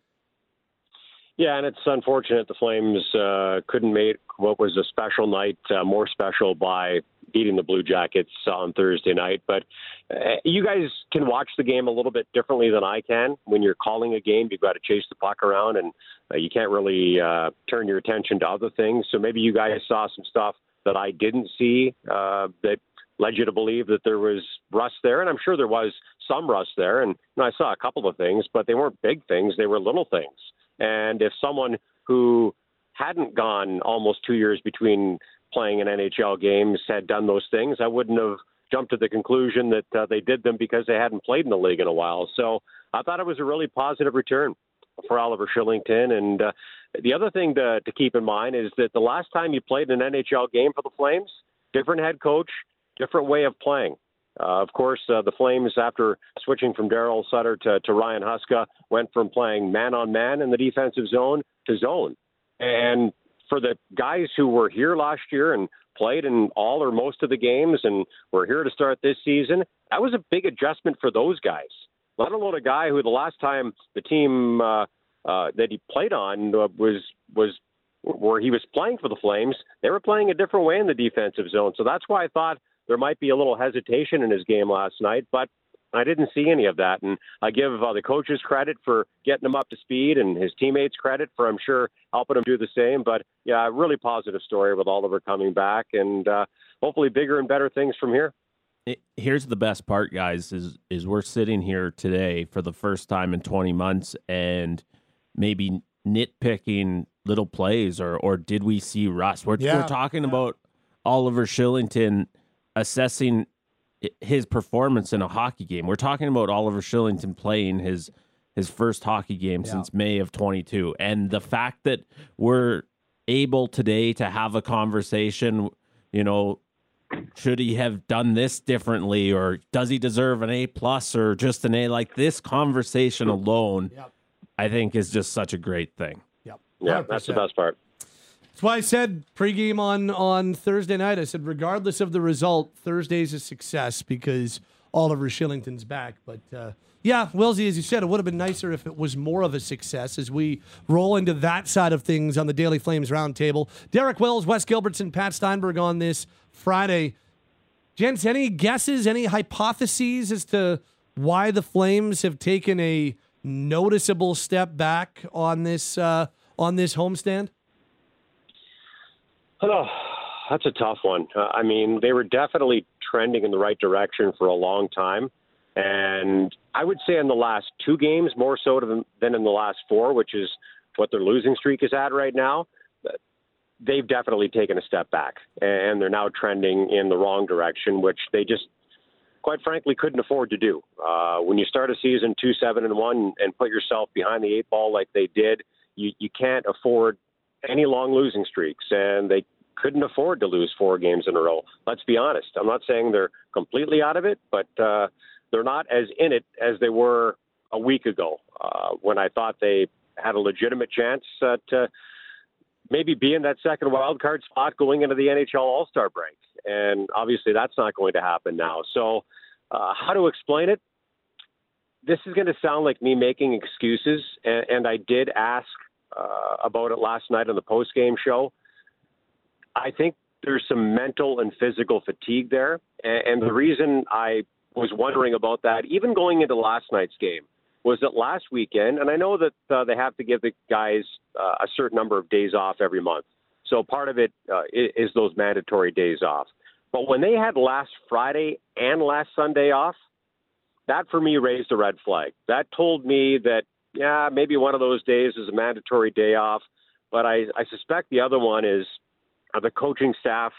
Yeah, and it's unfortunate the Flames uh, couldn't make what was a special night uh, more special by beating the Blue Jackets on Thursday night. But uh, you guys can watch the game a little bit differently than I can. When you're calling a game, you've got to chase the puck around, and uh, you can't really uh, turn your attention to other things. So maybe you guys saw some stuff that I didn't see uh, that led you to believe that there was rust there, and I'm sure there was some rust there. And you know, I saw a couple of things, but they weren't big things; they were little things. And if someone who hadn't gone almost two years between playing in NHL games had done those things, I wouldn't have jumped to the conclusion that uh, they did them because they hadn't played in the league in a while. So I thought it was a really positive return for Oliver Kylington. And uh, the other thing to, to keep in mind is that the last time you played an NHL game for the Flames, different head coach, different way of playing. Uh, of course, uh, the Flames, after switching from Daryl Sutter to, to Ryan Huska, went from playing man on man in the defensive zone to zone. And for the guys who were here last year and played in all or most of the games and were here to start this season, that was a big adjustment for those guys. Let alone a guy who the last time the team uh, uh, that he played on uh, was was where he was playing for the Flames. They were playing a different way in the defensive zone, so that's why I thought there might be a little hesitation in his game last night, but I didn't see any of that. And I give uh, the coaches credit for getting him up to speed and his teammates credit for, I'm sure, helping him do the same. But yeah, really positive story with Oliver coming back and uh, hopefully bigger and better things from here. Here's the best part, guys, is is we're sitting here today for the first time in 20 months and maybe nitpicking little plays or or did we see rust? We're, yeah. we're talking yeah. about Oliver Kylington – assessing his performance in a hockey game. We're talking about Oliver Kylington playing his his first hockey game yeah. since May of 22 and the fact that we're able today to have a conversation, you know, should he have done this differently or does he deserve an A plus or just an A like this conversation alone yep. I think is just such a great thing. Yep. Yeah, that's the best part. That's why I said pregame on on Thursday night. I said regardless of the result, Thursday's a success because Oliver Kylington's back. But uh, yeah, Wilsey, as you said, it would have been nicer if it was more of a success as we roll into that side of things on the Daily Flames roundtable. Derek Wills, Wes Gilbertson, Pat Steinberg on this Friday. Gents, any guesses, any hypotheses as to why the Flames have taken a noticeable step back on this uh, on this homestand? Oh, that's a tough one. Uh, I mean, they were definitely trending in the right direction for a long time. And I would say in the last two games, more so than in the last four, which is what their losing streak is at right now, they've definitely taken a step back. And they're now trending in the wrong direction, which they just, quite frankly, couldn't afford to do. Uh, when you start a season 2 7 and 1 and put yourself behind the eight ball like they did, you, you can't afford any long losing streaks, and they couldn't afford to lose four games in a row. Let's be honest. I'm not saying they're completely out of it, but uh, they're not as in it as they were a week ago uh, when I thought they had a legitimate chance uh, to maybe be in that second wild card spot going into the NHL All Star break. And obviously, that's not going to happen now. So, uh, how to explain it? This is going to sound like me making excuses, and, and I did ask uh, about it last night on the post game show. I think there's some mental and physical fatigue there, and, and the reason I was wondering about that, even going into last night's game, was that last weekend, and I know that uh, they have to give the guys uh, a certain number of days off every month. So part of it uh, is those mandatory days off. But when they had last Friday and last Sunday off, that for me raised a red flag. That told me that yeah, maybe one of those days is a mandatory day off. But I, I suspect the other one is uh, the coaching staff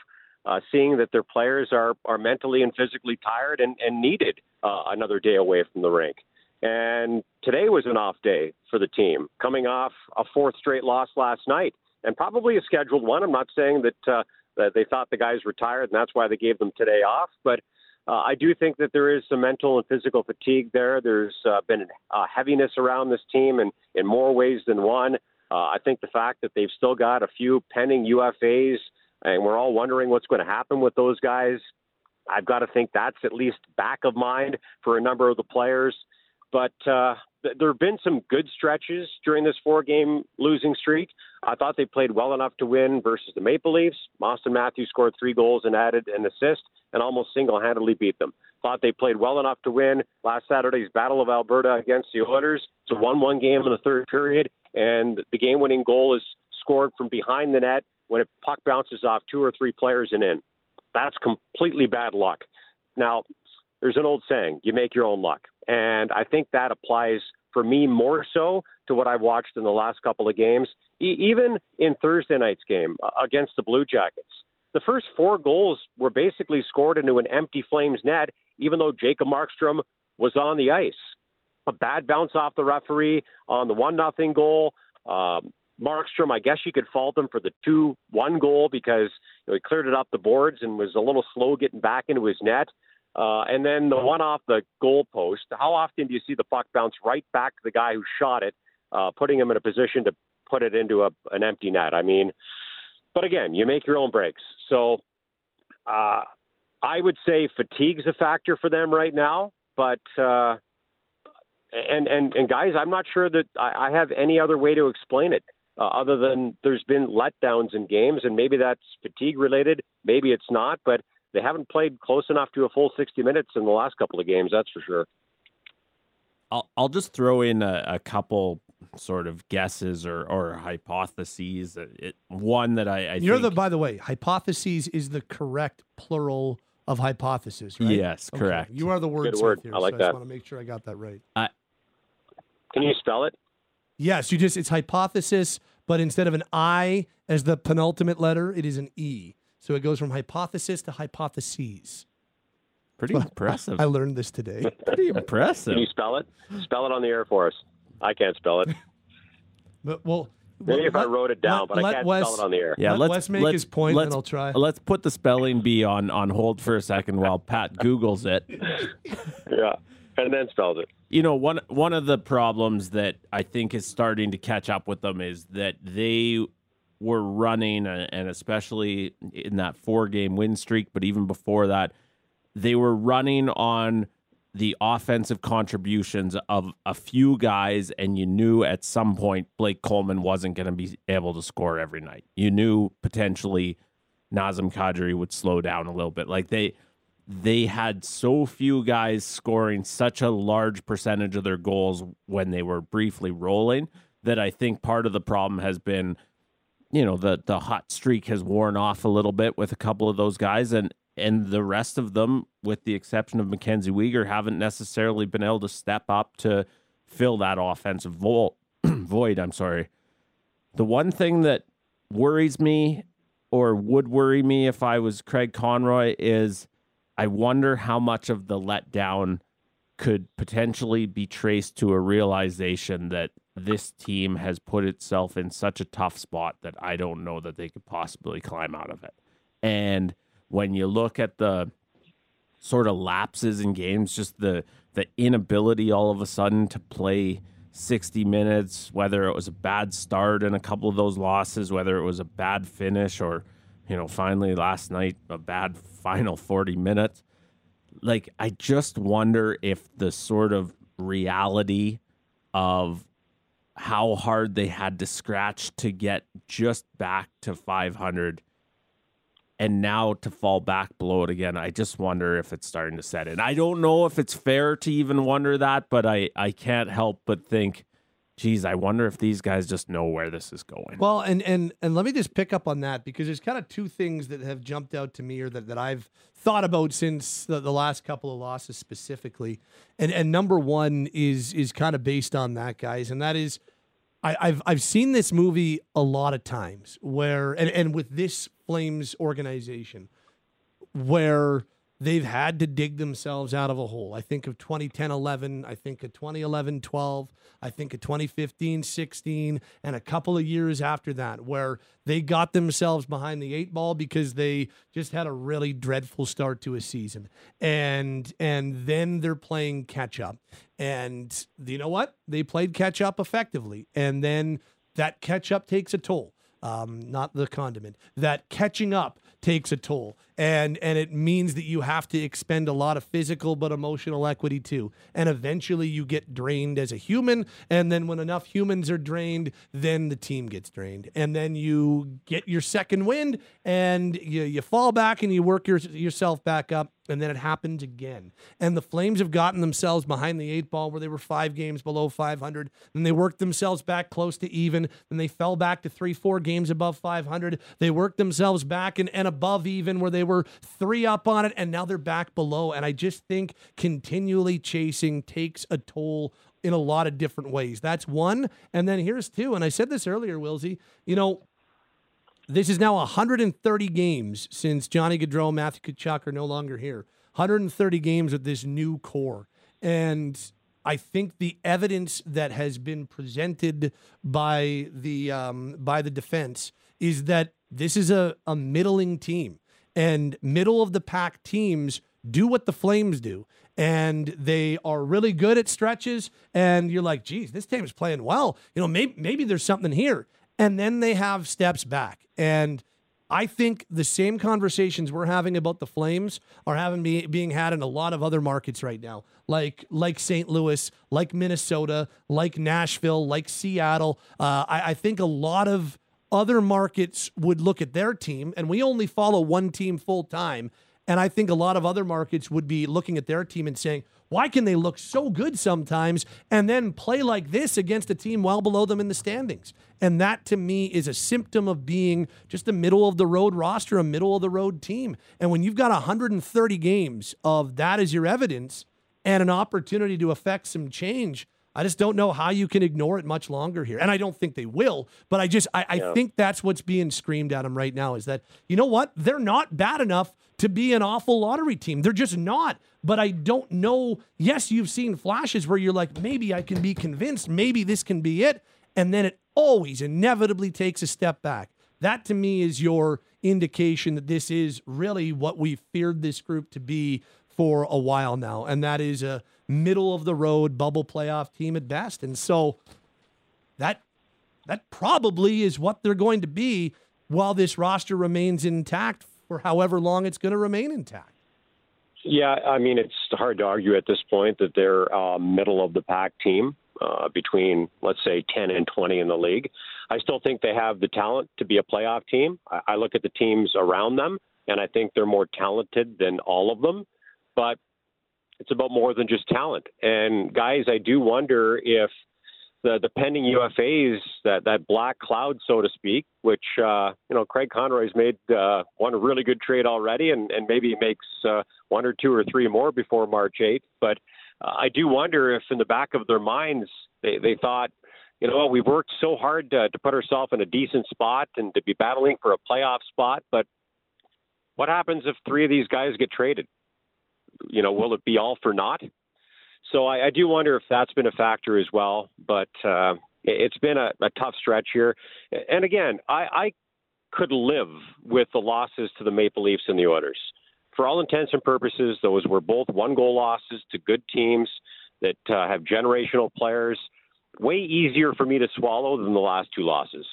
uh, seeing that their players are, are mentally and physically tired and, and needed uh, another day away from the rink. And today was an off day for the team, coming off a fourth straight loss last night, and probably a scheduled one. I'm not saying that uh, that they thought the guys retired and that's why they gave them today off. But uh, I do think that there is some mental and physical fatigue there. There's uh, been uh, heaviness around this team in, in more ways than one. Uh, I think the fact that they've still got a few pending UFAs, and we're all wondering what's going to happen with those guys. I've got to think that's at least back of mind for a number of the players. But uh, th- there have been some good stretches during this four-game losing streak. I thought they played well enough to win versus the Maple Leafs. Auston Matthews scored three goals and added an assist, and almost single-handedly beat them. Thought they played well enough to win last Saturday's Battle of Alberta against the Oilers. It's a one-one game in the third period, and the game-winning goal is scored from behind the net when a puck bounces off two or three players and in. That's completely bad luck. Now, there's an old saying, you make your own luck. And I think that applies for me more so to what I've watched in the last couple of games, e- even in Thursday night's game uh, against the Blue Jackets. The first four goals were basically scored into an empty Flames net, even though Jacob Markstrom was on the ice. A bad bounce off the referee on the one nothing goal. Um, Markstrom, I guess you could fault him for the two one goal because you know, he cleared it up the boards and was a little slow getting back into his net. Uh, and then the one off the goal post. How often do you see the puck bounce right back to the guy who shot it, uh, putting him in a position to put it into a, an empty net? I mean, but again, you make your own breaks. So uh, I would say fatigue's a factor for them right now. But uh, and and and guys, I'm not sure that I, I have any other way to explain it. Uh, other than there's been letdowns in games, and maybe that's fatigue related, maybe it's not, but they haven't played close enough to a full 60 minutes in the last couple of games. That's for sure. I'll I'll just throw in a, a couple sort of guesses or or hypotheses. It, one that I, I You're think, the by the way, hypotheses is the correct plural of hypothesis, right? Yes, Okay. correct. You are the word Good word. here. I like so I just want to make sure I got that right. Can you spell it? Yes, you just it's hypothesis, but instead of an I as the penultimate letter, it is an E. So it goes from hypothesis to hypotheses. pretty impressive. I learned this today. pretty impressive. Can you spell it? Spell it on the air for us. I can't spell it. But well, Maybe if I wrote it down, but I can't spell it on the air. Yeah, Let let's Wes make let's, his point, let's, and I'll try. Let's put the spelling bee on on hold for a second while Pat Google's it. Yeah, and then spells it. You know, one one of the problems that I think is starting to catch up with them is that they were running, and especially in that four game win streak, but even before that, they were running on the offensive contributions of a few guys, and you knew at some point Blake Coleman wasn't going to be able to score every night. You knew potentially Nazem Kadri would slow down a little bit. Like they they had so few guys scoring such a large percentage of their goals when they were briefly rolling that I think part of the problem has been you know the the hot streak has worn off a little bit with a couple of those guys and and the rest of them with the exception of Mackenzie Weegar haven't necessarily been able to step up to fill that offensive vol- void I'm sorry. The one thing that worries me or would worry me if I was Craig Conroy is I wonder how much of the letdown could potentially be traced to a realization that this team has put itself in such a tough spot that I don't know that they could possibly climb out of it. And when you look at the sort of lapses in games, just the the inability all of a sudden to play 60 minutes, whether it was a bad start in a couple of those losses, whether it was a bad finish or, you know, finally last night a bad final 40 minutes. Like I just wonder if the sort of reality of how hard they had to scratch to get just back to 500 and now to fall back below it again. I just wonder if it's starting to set in. I don't know if it's fair to even wonder that but i i can't help but think geez i wonder if these guys just know where this is going Well, and and and let me just pick up on that because there's kind of two things that have jumped out to me or that, that I've thought about since the, the last couple of losses specifically. And and number one is is kind of based on that, guys, and that is I, I've I've seen this movie a lot of times where and, and with this Flames organization where they've had to dig themselves out of a hole. I think of 2010 11, I think of 2011 12, I think of 2015 16, and a couple of years after that, where they got themselves behind the eight ball because they just had a really dreadful start to a season. And and then they're playing catch up. And you know what? They played catch up effectively. And then that catch up takes a toll um, not the condiment. That catching up takes a toll. And and it means that you have to expend a lot of physical but emotional equity too. And eventually you get drained as a human, and then when enough humans are drained, then the team gets drained, and then you get your second wind, and you you fall back and you work your, yourself back up, and then it happens again. And the Flames have gotten themselves behind the eight ball where they were five games below 500. Then they worked themselves back close to even. Then they fell back to three, four games above 500. They worked themselves back and, and above even where they were three up on it. And now they're back below. And I just think continually chasing takes a toll in a lot of different ways. That's one. And then here's two. And I said this earlier, Wilsey. You know, this is now 130 games since Johnny Gaudreau, Matthew Tkachuk are no longer here. 130 games with this new core. And I think the evidence that has been presented by the um, by the defense is that this is a, a middling team. And middle of the pack teams do what the Flames do. And they are really good at stretches. And you're like, geez, this team is playing well. You know, maybe, maybe there's something here and then they have steps back. And I think the same conversations we're having about the Flames are having be, being had in a lot of other markets right now, like like St. Louis, like Minnesota, like Nashville, like Seattle. Uh, I, I think a lot of other markets would look at their team, and we only follow one team full time. And I think a lot of other markets would be looking at their team and saying, why can they look so good sometimes and then play like this against a team well below them in the standings? And that to me is a symptom of being just a middle of the road roster, a middle of the road team. And when you've got 130 games of that as your evidence and an opportunity to affect some change, I just don't know how you can ignore it much longer here. And I don't think they will, but I just I, I yeah. think that's what's being screamed at them right now is that, you know what? They're not bad enough to be an awful lottery team. They're just not. But I don't know. Yes, you've seen flashes where you're like, maybe I can be convinced, maybe this can be it. And then it always inevitably takes a step back. That to me is your indication that this is really what we feared this group to be for a while now. And that is a middle of the road bubble playoff team at best. And so that that probably is what they're going to be while this roster remains intact for however long it's going to remain intact. Yeah, I mean, it's hard to argue at this point that they're a middle of the pack team uh, between, let's say, 10 and 20 in the league. I still think they have the talent to be a playoff team. I, I look at the teams around them, and I think they're more talented than all of them. But it's about more than just talent. And guys, I do wonder if the the pending UFAs, that that black cloud, so to speak, which uh, you know Craig Conroy's made uh, one really good trade already, and and maybe makes uh, one or two or three more before March 8th. But uh, I do wonder if in the back of their minds they they thought. You know, we've worked so hard to, to put ourselves in a decent spot and to be battling for a playoff spot, but what happens if three of these guys get traded? You know, will it be all for naught? So I, I do wonder if that's been a factor as well. But uh, it's been a, a tough stretch here. And again, I, I could live with the losses to the Maple Leafs and the Oilers. For all intents and purposes, those were both one goal losses to good teams that uh, have generational players. Way easier for me to swallow than the last two losses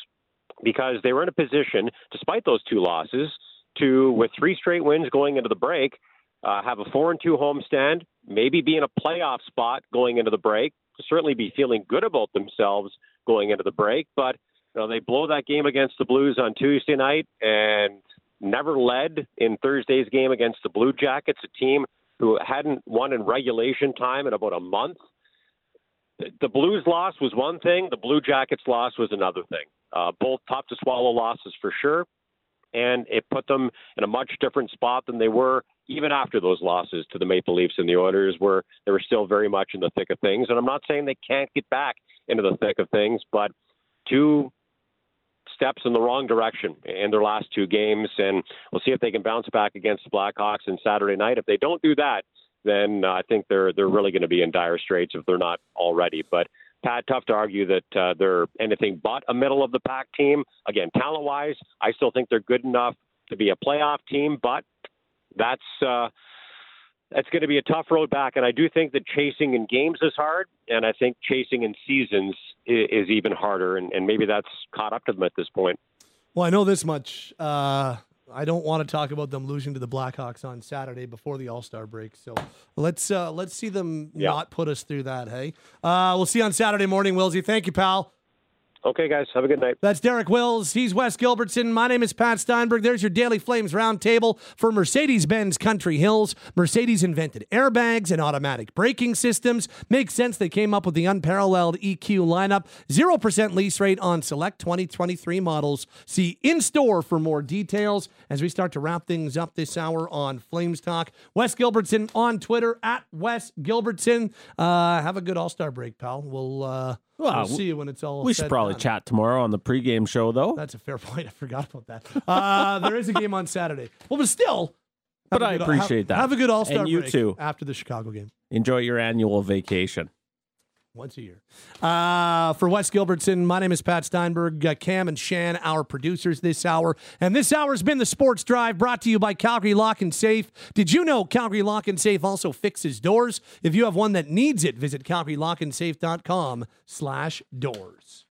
because they were in a position, despite those two losses, to, with three straight wins going into the break, uh, have a four and two homestand, maybe be in a playoff spot going into the break, certainly be feeling good about themselves going into the break. But you know, they blow that game against the Blues on Tuesday night and never led in Thursday's game against the Blue Jackets, a team who hadn't won in regulation time in about a month. The Blues loss was one thing, the Blue Jackets loss was another thing. Uh, both tough to swallow losses for sure and it put them in a much different spot than they were even after those losses to the Maple Leafs and the Oilers, where they were still very much in the thick of things. And I'm not saying they can't get back into the thick of things, but two steps in the wrong direction in their last two games, and we'll see if they can bounce back against the Blackhawks on Saturday night. If they don't do that, then uh, I think they're they're really going to be in dire straits if they're not already. But Pat, tough to argue that uh, they're anything but a middle of the pack team. Again, talent wise, I still think they're good enough to be a playoff team, but that's uh, that's going to be a tough road back. And I do think that chasing in games is hard, and I think chasing in seasons is, is even harder. And, and, maybe that's caught up to them at this point. Well, I know this much. Uh, I don't want to talk about them losing to the Blackhawks on Saturday before the All Star break. So let's uh, let's see them Yeah. not put us through that. Hey, uh, we'll see you on Saturday morning, Wilsey. Thank you, pal. Okay, guys, have a good night. That's Derek Wills. He's Wes Gilbertson. My name is Pat Steinberg. There's your Daily Flames roundtable for Mercedes Benz Country Hills. Mercedes invented airbags and automatic braking systems. Makes sense they came up with the unparalleled EQ lineup. 0% lease rate on select 2023 models. See in store for more details as we start to wrap things up this hour on Flames Talk. Wes Gilbertson on Twitter at Wes Gilbertson. Uh, have a good All Star break, pal. We'll, uh, Well, we'll see you when it's all We should probably done. chat tomorrow on the pregame show, though. That's a fair point. I forgot about that. Uh, there is a game on Saturday. Well, but still. But I good- appreciate have- that. Have a good All Star And you break too. after the Chicago game. Enjoy your annual vacation. Once a year. Uh, for Wes Gilbertson, my name is Pat Steinberg. Uh, Cam and Shan, our producers this hour. And this hour has been the Sports Drive brought to you by Calgary Lock and Safe. Did you know Calgary Lock and Safe also fixes doors? If you have one that needs it, visit calgarylockandsafe.com slash doors.